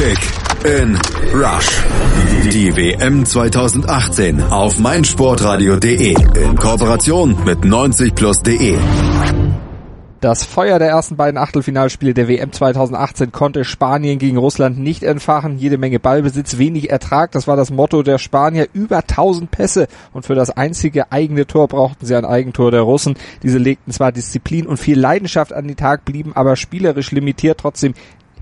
Kick in Rush. Die WM 2018 auf meinsportradio.de in Kooperation mit 90plus.de. Das Feuer der ersten beiden Achtelfinalspiele der WM 2018 konnte Spanien gegen Russland nicht entfachen. Jede Menge Ballbesitz, wenig Ertrag. Das war das Motto der Spanier. Über 1000 Pässe. Und für das einzige eigene Tor brauchten sie ein Eigentor der Russen. Diese legten zwar Disziplin und viel Leidenschaft an den Tag, blieben aber spielerisch limitiert. Trotzdem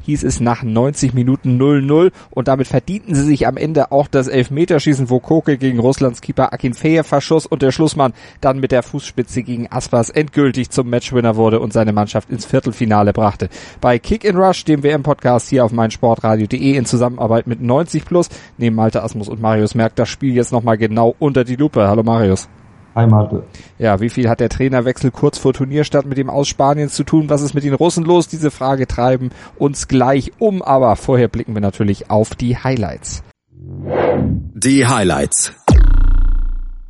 hieß es nach 90 Minuten 0-0 und damit verdienten sie sich am Ende auch das Elfmeterschießen, wo Koke gegen Russlands Keeper Akinfeev verschoss und der Schlussmann dann mit der Fußspitze gegen Aspas endgültig zum Matchwinner wurde und seine Mannschaft ins Viertelfinale brachte. Bei Kick in Rush, dem WM-Podcast hier auf meinsportradio.de in Zusammenarbeit mit 90 Plus, nehmen Malte Asmus und Marius Merck das Spiel jetzt nochmal genau unter die Lupe. Hallo Marius. Heimat. Ja, wie viel hat der Trainerwechsel kurz vor Turnierstart mit dem aus Spanien zu tun? Was ist mit den Russen los? Diese Frage treiben uns gleich um, aber vorher blicken wir natürlich auf die Highlights. Die Highlights.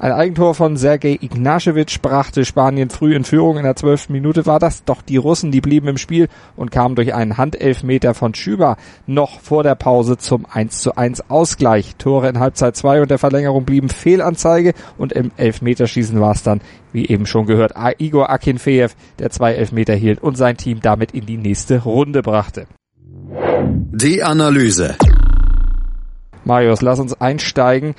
Ein Eigentor von Sergej Ignacevic brachte Spanien früh in Führung. In der zwölften Minute war das. Doch die Russen, die blieben im Spiel und kamen durch einen Handelfmeter von Schüber noch vor der Pause zum 1 zu 1 Ausgleich. Tore in Halbzeit 2 und der Verlängerung blieben Fehlanzeige und im Elfmeterschießen war es dann, wie eben schon gehört, Igor Akinfeev, der zwei Elfmeter hielt und sein Team damit in die nächste Runde brachte. Die Analyse. Marius, lass uns einsteigen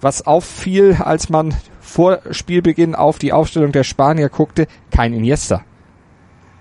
was auffiel, als man vor Spielbeginn auf die Aufstellung der Spanier guckte, kein Iniesta.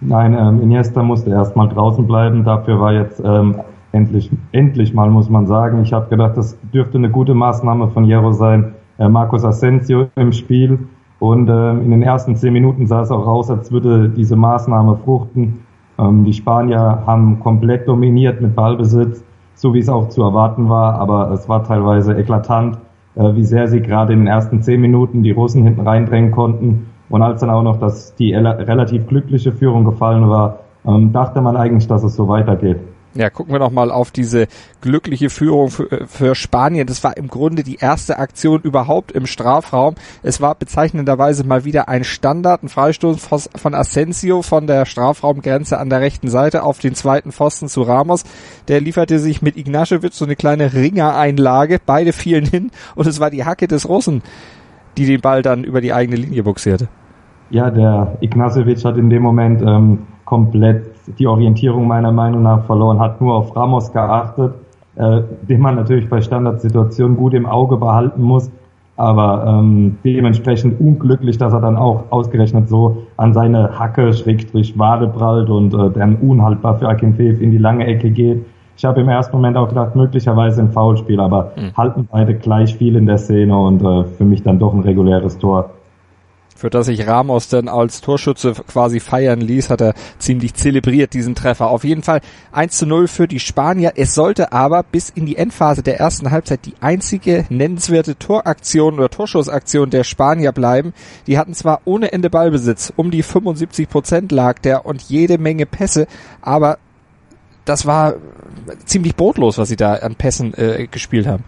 Nein, ähm, Iniesta musste erstmal draußen bleiben. Dafür war jetzt ähm, endlich, endlich mal, muss man sagen. Ich habe gedacht, das dürfte eine gute Maßnahme von Hierro sein. Äh, Marcos Asensio im Spiel. Und ähm, in den ersten zehn Minuten sah es auch aus, als würde diese Maßnahme fruchten. Ähm, die Spanier haben komplett dominiert mit Ballbesitz, so wie es auch zu erwarten war. Aber es war teilweise eklatant wie sehr sie gerade in den ersten zehn Minuten die Russen hinten reindrängen konnten. Und als dann auch noch dass die relativ glückliche Führung gefallen war, ähm, dachte man eigentlich, dass es so weitergeht. Ja, gucken wir noch mal auf diese glückliche Führung für, äh, für, Spanien. Das war im Grunde die erste Aktion überhaupt im Strafraum. Es war bezeichnenderweise mal wieder ein Standard, ein Freistoß von Asensio von der Strafraumgrenze an der rechten Seite auf den zweiten Pfosten zu Ramos. Der lieferte sich mit Ignacevic so eine kleine Ringereinlage. Beide fielen hin und es war die Hacke des Russen, die den Ball dann über die eigene Linie buxierte. Ja, der Ignacevic hat in dem Moment ähm, komplett die Orientierung meiner Meinung nach verloren, hat nur auf Ramos geachtet, äh, den man natürlich bei Standardsituationen gut im Auge behalten muss, aber ähm, dementsprechend unglücklich, dass er dann auch ausgerechnet so an seine Hacke, Schrägstrich, Wade prallt und äh, dann unhaltbar für Akinfeev in die lange Ecke geht. Ich habe im ersten Moment auch gedacht, möglicherweise ein Foulspiel, aber mhm. halten beide gleich viel in der Szene und äh, für mich dann doch ein reguläres Tor für das sich Ramos dann als Torschütze quasi feiern ließ, hat er ziemlich zelebriert diesen Treffer. Auf jeden Fall 1 zu 0 für die Spanier. Es sollte aber bis in die Endphase der ersten Halbzeit die einzige nennenswerte Toraktion oder Torschussaktion der Spanier bleiben. Die hatten zwar ohne Ende Ballbesitz, um die 75 Prozent lag der und jede Menge Pässe, aber das war ziemlich brotlos, was sie da an Pässen äh, gespielt haben.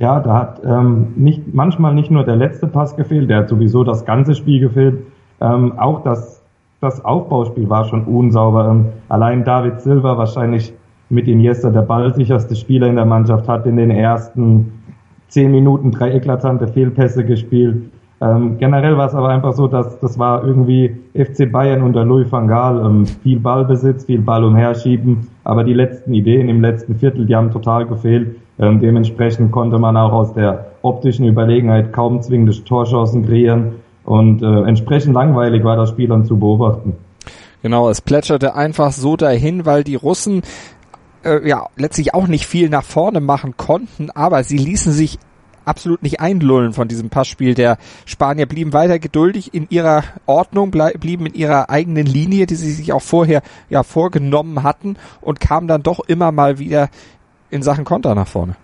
Ja, da hat ähm, nicht, manchmal nicht nur der letzte Pass gefehlt, der hat sowieso das ganze Spiel gefehlt. Ähm, auch das, das Aufbauspiel war schon unsauber. Ähm, allein David Silva wahrscheinlich mit Iniesta der ballsicherste Spieler in der Mannschaft hat in den ersten zehn Minuten drei eklatante Fehlpässe gespielt. Ähm, generell war es aber einfach so, dass das war irgendwie FC Bayern unter Louis van Gaal. Ähm, viel Ballbesitz, viel Ball umherschieben, aber die letzten Ideen im letzten Viertel, die haben total gefehlt. Ähm, dementsprechend konnte man auch aus der optischen Überlegenheit kaum zwingende Torchancen kreieren und äh, entsprechend langweilig war das Spiel dann zu beobachten. Genau, es plätscherte einfach so dahin, weil die Russen äh, ja letztlich auch nicht viel nach vorne machen konnten, aber sie ließen sich absolut nicht einlullen von diesem Passspiel. Der Spanier blieben weiter geduldig in ihrer Ordnung, blieben in ihrer eigenen Linie, die sie sich auch vorher ja vorgenommen hatten und kamen dann doch immer mal wieder in Sachen Konter nach vorne?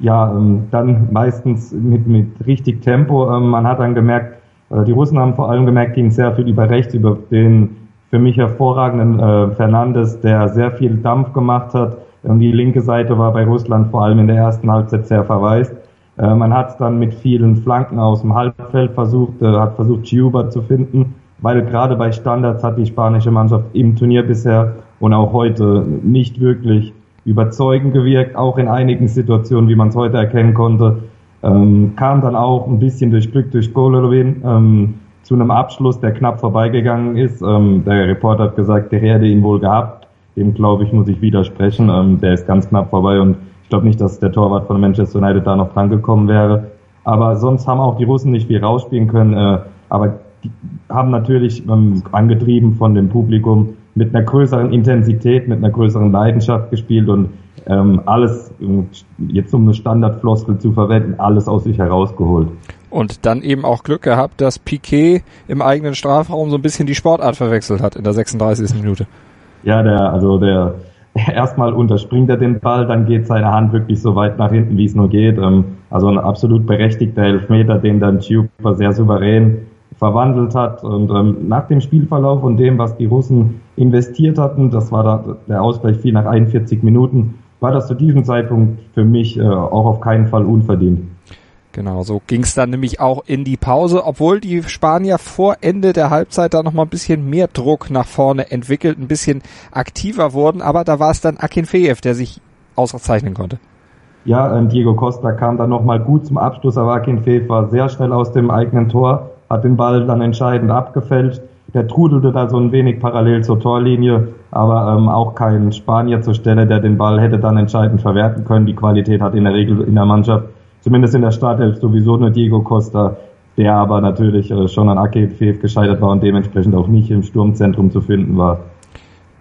Ja, ähm, dann meistens mit, mit richtig Tempo. Ähm, man hat dann gemerkt, äh, die Russen haben vor allem gemerkt, ging sehr viel über rechts, über den für mich hervorragenden äh, Fernandes, der sehr viel Dampf gemacht hat. Die linke Seite war bei Russland vor allem in der ersten Halbzeit sehr verwaist. Äh, man hat dann mit vielen Flanken aus dem Halbfeld versucht, hat versucht, Chiuba zu finden, weil gerade bei Standards hat die spanische Mannschaft im Turnier bisher und auch heute nicht wirklich überzeugend gewirkt, auch in einigen Situationen, wie man es heute erkennen konnte. Ähm, kam dann auch ein bisschen durch Glück durch Golovin ähm, zu einem Abschluss, der knapp vorbeigegangen ist. Ähm, der Reporter hat gesagt, der hätte ihn wohl gehabt. Dem glaube ich, muss ich widersprechen. Ähm, der ist ganz knapp vorbei und ich glaube nicht, dass der Torwart von Manchester United da noch dran gekommen wäre. Aber sonst haben auch die Russen nicht viel rausspielen können. Äh, aber die haben natürlich ähm, angetrieben von dem Publikum mit einer größeren Intensität, mit einer größeren Leidenschaft gespielt und ähm, alles, jetzt um eine Standardfloskel zu verwenden, alles aus sich herausgeholt. Und dann eben auch Glück gehabt, dass Piquet im eigenen Strafraum so ein bisschen die Sportart verwechselt hat in der 36. Minute. Ja, der, also der, erstmal unterspringt er den Ball, dann geht seine Hand wirklich so weit nach hinten, wie es nur geht. Ähm, also ein absolut berechtigter Elfmeter, den dann Chupa sehr souverän verwandelt hat. Und ähm, nach dem Spielverlauf und dem, was die Russen investiert hatten, das war da, der Ausgleich fiel nach 41 Minuten, war das zu diesem Zeitpunkt für mich äh, auch auf keinen Fall unverdient. Genau, so ging es dann nämlich auch in die Pause, obwohl die Spanier vor Ende der Halbzeit da nochmal ein bisschen mehr Druck nach vorne entwickelt, ein bisschen aktiver wurden, aber da war es dann Akinfeev, der sich auszeichnen konnte. Ja, ähm, Diego Costa kam dann nochmal gut zum Abschluss, aber Akinfeev war sehr schnell aus dem eigenen Tor, hat den Ball dann entscheidend abgefällt. Der trudelte da so ein wenig parallel zur Torlinie, aber ähm, auch kein Spanier zur Stelle, der den Ball hätte dann entscheidend verwerten können. Die Qualität hat in der Regel in der Mannschaft zumindest in der Startelf sowieso nur Diego Costa, der aber natürlich äh, schon an Akev gescheitert war und dementsprechend auch nicht im Sturmzentrum zu finden war.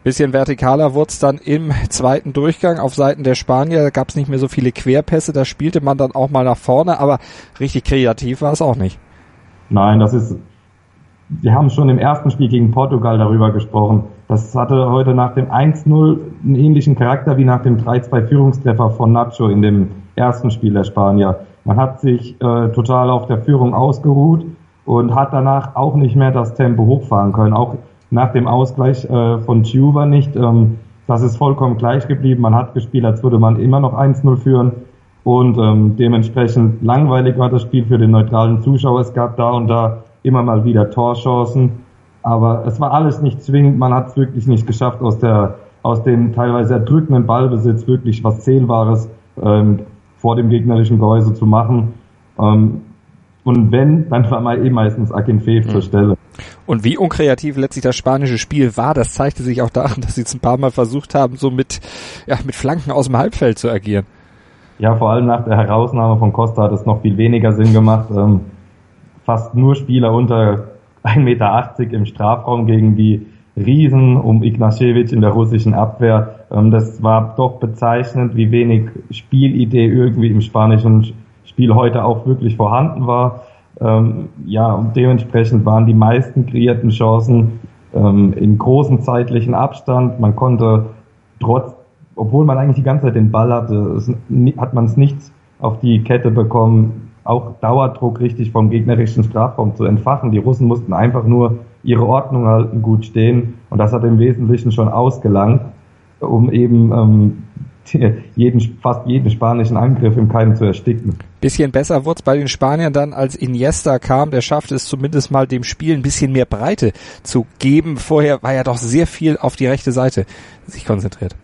Bisschen vertikaler wurde es dann im zweiten Durchgang auf Seiten der Spanier. Da gab es nicht mehr so viele Querpässe, da spielte man dann auch mal nach vorne, aber richtig kreativ war es auch nicht. Nein, das ist, wir haben schon im ersten Spiel gegen Portugal darüber gesprochen. Das hatte heute nach dem 1-0 einen ähnlichen Charakter wie nach dem 3-2 Führungstreffer von Nacho in dem ersten Spiel der Spanier. Man hat sich äh, total auf der Führung ausgeruht und hat danach auch nicht mehr das Tempo hochfahren können. Auch nach dem Ausgleich äh, von Ciuva nicht. Ähm, das ist vollkommen gleich geblieben. Man hat gespielt, als würde man immer noch 1-0 führen. Und ähm, dementsprechend langweilig war das Spiel für den neutralen Zuschauer. Es gab da und da immer mal wieder Torchancen. Aber es war alles nicht zwingend. Man hat es wirklich nicht geschafft, aus der aus dem teilweise erdrückenden Ballbesitz wirklich was Zählbares ähm, vor dem gegnerischen Gehäuse zu machen. Ähm, und wenn, dann war mal eh meistens Akinfeev mhm. zur Stelle. Und wie unkreativ letztlich das spanische Spiel war, das zeigte sich auch daran, dass sie es ein paar Mal versucht haben, so mit, ja, mit Flanken aus dem Halbfeld zu agieren. Ja, vor allem nach der Herausnahme von Costa hat es noch viel weniger Sinn gemacht. Ähm, fast nur Spieler unter 1,80 Meter im Strafraum gegen die Riesen um Ignashevich in der russischen Abwehr. Ähm, das war doch bezeichnend, wie wenig Spielidee irgendwie im spanischen Spiel heute auch wirklich vorhanden war. Ähm, ja, und dementsprechend waren die meisten kreierten Chancen ähm, in großem zeitlichen Abstand. Man konnte trotz, obwohl man eigentlich die ganze Zeit den Ball hatte, hat man es nicht auf die Kette bekommen, auch Dauerdruck richtig vom gegnerischen Strafraum zu entfachen. Die Russen mussten einfach nur ihre Ordnung halten, gut stehen. Und das hat im Wesentlichen schon ausgelangt, um eben ähm, jeden, fast jeden spanischen Angriff im Keim zu ersticken. Bisschen besser wurde es bei den Spaniern dann, als Iniesta kam. Der schaffte es zumindest mal dem Spiel ein bisschen mehr Breite zu geben. Vorher war ja doch sehr viel auf die rechte Seite sich konzentriert.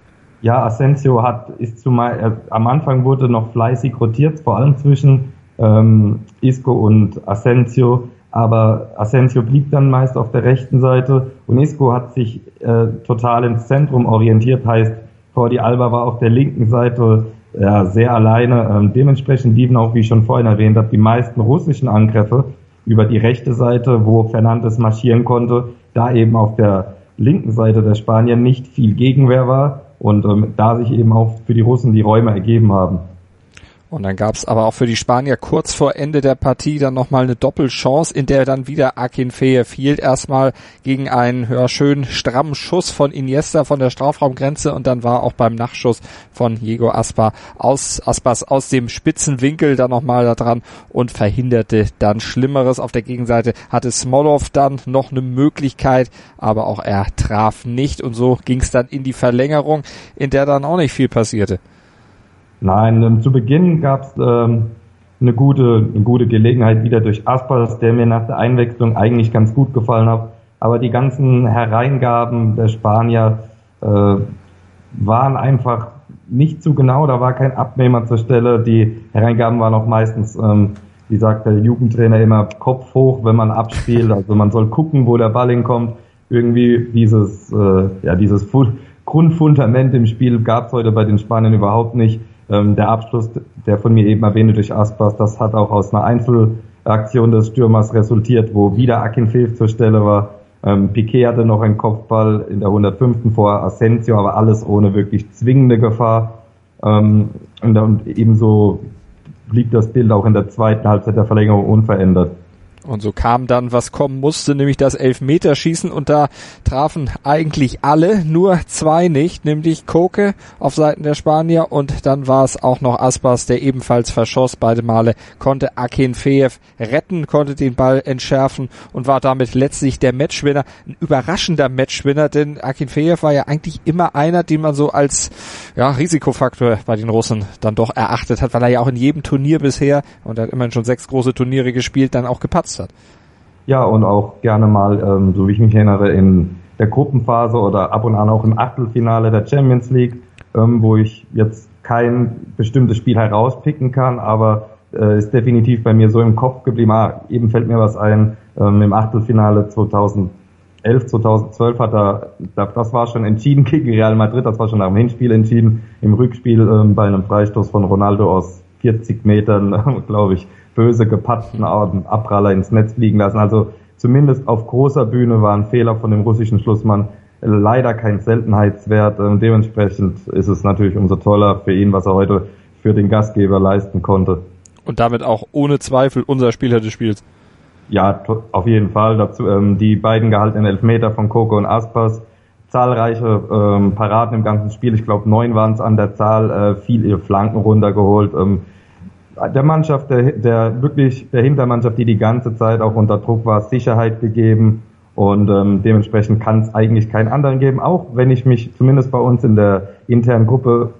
Ja, Asensio hat, ist zumal, äh, am Anfang wurde noch fleißig rotiert, vor allem zwischen ähm, Isco und Asensio aber Asensio blieb dann meist auf der rechten Seite und Isco hat sich äh, total ins Zentrum orientiert, heißt Jordi Alba war auf der linken Seite ja, sehr alleine. Ähm, dementsprechend liefen auch, wie ich schon vorhin erwähnt habe, die meisten russischen Angriffe über die rechte Seite, wo Fernandes marschieren konnte, da eben auf der linken Seite der Spanier nicht viel Gegenwehr war und ähm, da sich eben auch für die Russen die Räume ergeben haben. Und dann gab es aber auch für die Spanier kurz vor Ende der Partie dann nochmal eine Doppelchance, in der dann wieder Akin Fee fiel. Erstmal gegen einen ja, schönen strammen Schuss von Iniesta von der Strafraumgrenze und dann war auch beim Nachschuss von Diego Aspa aus, Aspas aus dem spitzen Winkel dann nochmal da dran und verhinderte dann Schlimmeres. Auf der Gegenseite hatte Smolov dann noch eine Möglichkeit, aber auch er traf nicht und so ging es dann in die Verlängerung, in der dann auch nicht viel passierte. Nein, ähm, zu Beginn gab es ähm, eine, gute, eine gute Gelegenheit wieder durch Aspas, der mir nach der Einwechslung eigentlich ganz gut gefallen hat. Aber die ganzen Hereingaben der Spanier äh, waren einfach nicht zu genau, da war kein Abnehmer zur Stelle. Die Hereingaben waren auch meistens, ähm, wie sagt der Jugendtrainer immer, Kopf hoch, wenn man abspielt. Also man soll gucken, wo der Ball hinkommt. Irgendwie dieses, äh, ja, dieses Grundfundament im Spiel gab es heute bei den Spaniern überhaupt nicht. Ähm, der Abschluss, der von mir eben erwähnte durch Aspas, das hat auch aus einer Einzelaktion des Stürmers resultiert, wo wieder Akin Fev zur Stelle war. Ähm, Piquet hatte noch einen Kopfball in der 105. vor Asensio, aber alles ohne wirklich zwingende Gefahr. Ähm, und, und ebenso blieb das Bild auch in der zweiten Halbzeit der Verlängerung unverändert. Und so kam dann, was kommen musste, nämlich das Elfmeterschießen. Und da trafen eigentlich alle, nur zwei nicht, nämlich Koke auf Seiten der Spanier. Und dann war es auch noch Aspas, der ebenfalls verschoss. Beide Male, konnte Akin Feev retten, konnte den Ball entschärfen und war damit letztlich der Matchwinner. Ein überraschender Matchwinner, denn Akin Feev war ja eigentlich immer einer, den man so als ja, Risikofaktor bei den Russen dann doch erachtet hat, weil er ja auch in jedem Turnier bisher, und er hat immerhin schon sechs große Turniere gespielt, dann auch gepatzt genutzt hat. Ja, und auch gerne mal, ähm, so wie ich mich erinnere, in der Gruppenphase oder ab und an auch im Achtelfinale der Champions League, ähm, wo ich jetzt kein bestimmtes Spiel herauspicken kann, aber äh, ist definitiv bei mir so im Kopf geblieben. Ah, eben fällt mir was ein, ähm, im Achtelfinale 2011, 2012 hat er, das war schon entschieden gegen Real Madrid, das war schon nach dem Hinspiel entschieden, im Rückspiel ähm, bei einem Freistoß von Ronaldo aus 40 Metern, glaube ich, böse gepatzten Abpraller ins Netz fliegen lassen. Also zumindest auf großer Bühne war ein Fehler von dem russischen Schlussmann leider kein Seltenheitswert. Und dementsprechend ist es natürlich umso toller für ihn, was er heute für den Gastgeber leisten konnte. Und damit auch ohne Zweifel unser Spieler des Spiels. Ja, auf jeden Fall. Dazu ähm, die beiden gehaltenen Elfmeter von Coco und Aspas, zahlreiche ähm, Paraden im ganzen Spiel. Ich glaube, neun waren es an der Zahl, äh, viel ihre Flanken runtergeholt. Ähm, der Mannschaft, der, der wirklich der Hintermannschaft, die die ganze Zeit auch unter Druck war, Sicherheit gegeben. Und ähm, dementsprechend kann es eigentlich keinen anderen geben, auch wenn ich mich zumindest bei uns in der internen Gruppe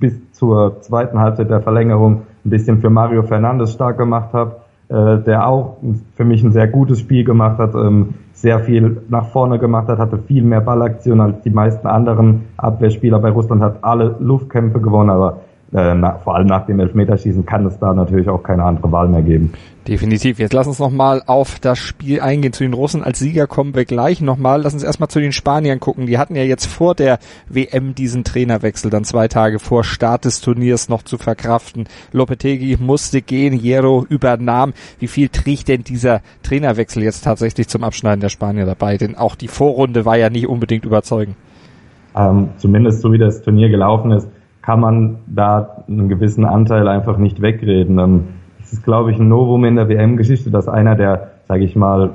bis zur zweiten Halbzeit der Verlängerung ein bisschen für Mario Fernandes stark gemacht habe, äh, der auch für mich ein sehr gutes Spiel gemacht hat, ähm, sehr viel nach vorne gemacht hat, hatte viel mehr Ballaktion als die meisten anderen Abwehrspieler bei Russland, hat alle Luftkämpfe gewonnen, aber äh, na, vor allem nach dem Elfmeterschießen kann es da natürlich auch keine andere Wahl mehr geben. Definitiv. Jetzt lass uns nochmal auf das Spiel eingehen. Zu den Russen als Sieger kommen wir gleich nochmal. Lass uns erstmal zu den Spaniern gucken. Die hatten ja jetzt vor der WM diesen Trainerwechsel dann zwei Tage vor Start des Turniers noch zu verkraften. Lopetegi musste gehen, Hierro übernahm. Wie viel trägt denn dieser Trainerwechsel jetzt tatsächlich zum Abschneiden der Spanier dabei? Denn auch die Vorrunde war ja nicht unbedingt überzeugend. Ähm, zumindest so wie das Turnier gelaufen ist, kann man da einen gewissen Anteil einfach nicht wegreden. Ähm, es ist, glaube ich, ein Novum in der WM-Geschichte, dass einer der, sage ich mal,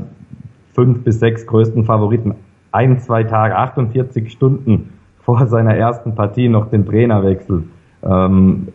fünf bis sechs größten Favoriten ein, zwei Tage, 48 Stunden vor seiner ersten Partie noch den Trainer wechselt. Ähm,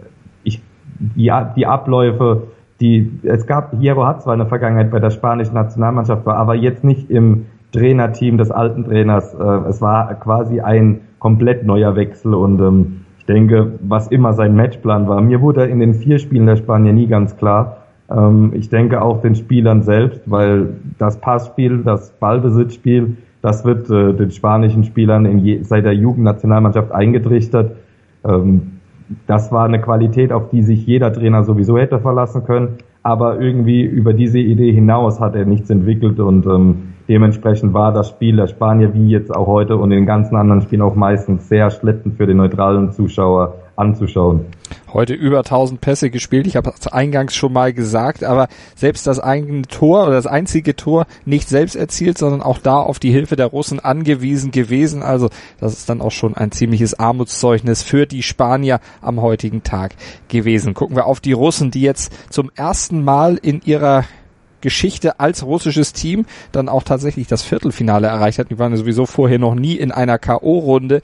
ich, die, die Abläufe, die, es gab, Hierro hat zwar eine Vergangenheit bei der spanischen Nationalmannschaft, war aber jetzt nicht im Trainerteam des alten Trainers. Äh, es war quasi ein komplett neuer Wechsel und ähm, ich denke, was immer sein Matchplan war. Mir wurde in den vier Spielen der Spanier nie ganz klar. Ähm, ich denke auch den Spielern selbst, weil das Passspiel, das Ballbesitzspiel, das wird äh, den spanischen Spielern je, seit der Jugendnationalmannschaft eingetrichtert. Ähm, das war eine Qualität, auf die sich jeder Trainer sowieso hätte verlassen können. Aber irgendwie über diese Idee hinaus hat er nichts entwickelt und ähm, Dementsprechend war das Spiel der Spanier wie jetzt auch heute und in den ganzen anderen Spielen auch meistens sehr schleppend für den neutralen Zuschauer anzuschauen. Heute über 1000 Pässe gespielt. Ich habe es eingangs schon mal gesagt, aber selbst das eigene Tor oder das einzige Tor nicht selbst erzielt, sondern auch da auf die Hilfe der Russen angewiesen gewesen. Also das ist dann auch schon ein ziemliches Armutszeugnis für die Spanier am heutigen Tag gewesen. Gucken wir auf die Russen, die jetzt zum ersten Mal in ihrer Geschichte als russisches Team dann auch tatsächlich das Viertelfinale erreicht hat. Die waren ja sowieso vorher noch nie in einer K.O.-Runde.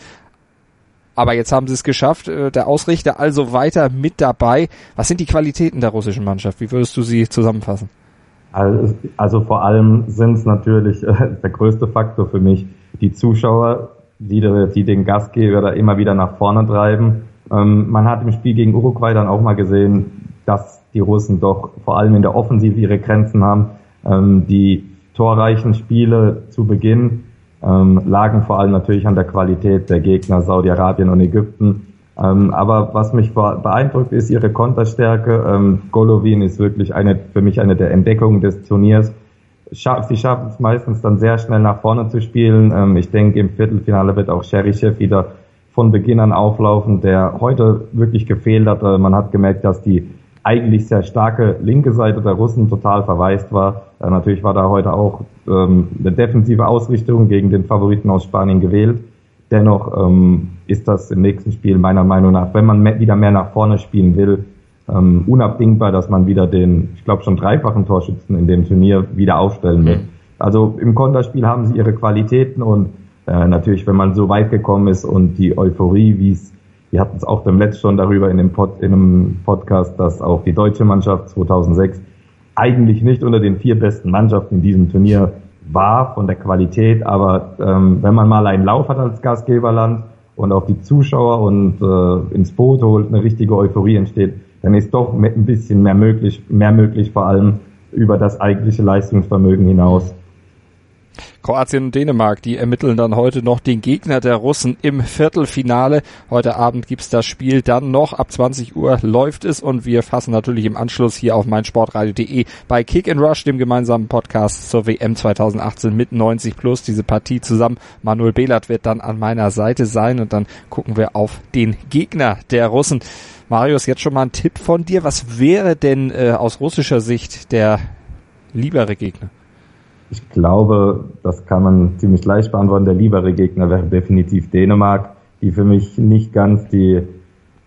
Aber jetzt haben sie es geschafft. Äh, der Ausrichter also weiter mit dabei. Was sind die Qualitäten der russischen Mannschaft? Wie würdest du sie zusammenfassen? Also, also vor allem sind es natürlich äh, der größte Faktor für mich die Zuschauer, die, die den Gastgeber da immer wieder nach vorne treiben. Ähm, man hat im Spiel gegen Uruguay dann auch mal gesehen, dass die Russen doch vor allem in der Offensive ihre Grenzen haben. Ähm, die torreichen Spiele zu Beginn ähm, lagen vor allem natürlich an der Qualität der Gegner Saudi-Arabien und Ägypten. Ähm, aber was mich beeindruckt, ist ihre Konterstärke. Ähm, Golovin ist wirklich eine, für mich eine der Entdeckungen des Turniers. Sie schaffen es meistens dann sehr schnell nach vorne zu spielen. Ähm, ich denke, im Viertelfinale wird auch Cherichev wieder von Beginn an auflaufen, der heute wirklich gefehlt hat. Man hat gemerkt, dass die eigentlich sehr starke linke Seite der Russen total verwaist war. Äh, natürlich war da heute auch ähm, eine defensive Ausrichtung gegen den Favoriten aus Spanien gewählt. Dennoch ähm, ist das im nächsten Spiel meiner Meinung nach, wenn man wieder mehr nach vorne spielen will, ähm, unabdingbar, dass man wieder den, ich glaube schon dreifachen Torschützen in dem Turnier wieder aufstellen wird. Mhm. Also im Konterspiel haben sie ihre Qualitäten und äh, natürlich, wenn man so weit gekommen ist und die Euphorie, wie es, wir hatten es auch dem Letzt schon darüber in dem Pod, in einem Podcast, dass auch die deutsche Mannschaft 2006 eigentlich nicht unter den vier besten Mannschaften in diesem Turnier war von der Qualität, aber ähm, wenn man mal einen Lauf hat als Gastgeberland und auch die Zuschauer und äh, ins Boot holt, eine richtige Euphorie entsteht, dann ist doch ein bisschen mehr möglich, mehr möglich vor allem über das eigentliche Leistungsvermögen hinaus. Kroatien und Dänemark, die ermitteln dann heute noch den Gegner der Russen im Viertelfinale. Heute Abend gibt's das Spiel dann noch. Ab 20 Uhr läuft es und wir fassen natürlich im Anschluss hier auf meinsportradio.de bei Kick and Rush, dem gemeinsamen Podcast zur WM 2018 mit 90 plus diese Partie zusammen. Manuel Behlert wird dann an meiner Seite sein und dann gucken wir auf den Gegner der Russen. Marius, jetzt schon mal ein Tipp von dir. Was wäre denn äh, aus russischer Sicht der liebere Gegner? Ich glaube, das kann man ziemlich leicht beantworten. Der liebere Gegner wäre definitiv Dänemark, die für mich nicht ganz die,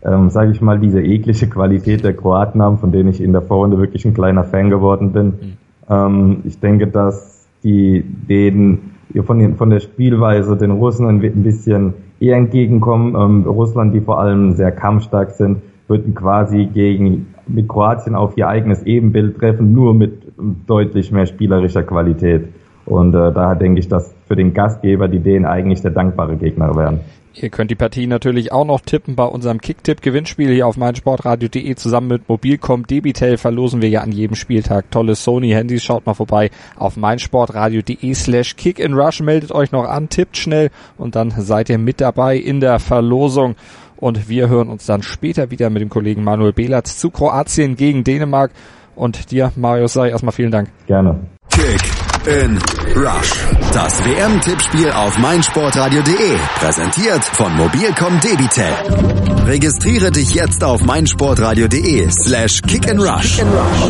ähm, sage ich mal, diese eklige Qualität der Kroaten haben, von denen ich in der Vorrunde wirklich ein kleiner Fan geworden bin. Mhm. Ähm, ich denke, dass die Dänen von, den, von der Spielweise den Russen ein bisschen eher entgegenkommen. Ähm, Russland, die vor allem sehr kampfstark sind, würden quasi gegen mit Kroatien auf ihr eigenes Ebenbild treffen, nur mit deutlich mehr spielerischer Qualität. Und äh, daher denke ich, dass für den Gastgeber die Dänen eigentlich der dankbare Gegner wären. Ihr könnt die Partie natürlich auch noch tippen bei unserem Kicktipp-Gewinnspiel hier auf meinsportradio.de. Zusammen mit Mobilcom Debitel verlosen wir ja an jedem Spieltag tolle Sony-Handys. Schaut mal vorbei auf meinsportradio.de slash kick and rush. Meldet euch noch an, tippt schnell und dann seid ihr mit dabei in der Verlosung. Und wir hören uns dann später wieder mit dem Kollegen Manuel Belatz zu Kroatien gegen Dänemark. Und dir, Marius, sei erstmal vielen Dank. Gerne. Kick in Rush. Das WM-Tippspiel auf meinsportradio.de. Präsentiert von Mobilcom Debitel. Registriere dich jetzt auf meinsportradio.de slash kick and rush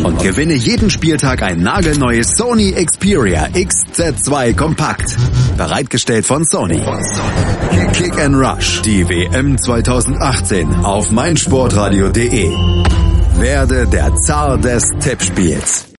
und gewinne jeden Spieltag ein nagelneues Sony Xperia XZ2 Kompakt. Bereitgestellt von Sony. Kick and Rush. Die WM 2018 auf meinsportradio.de. Werde der Zar des Tippspiels.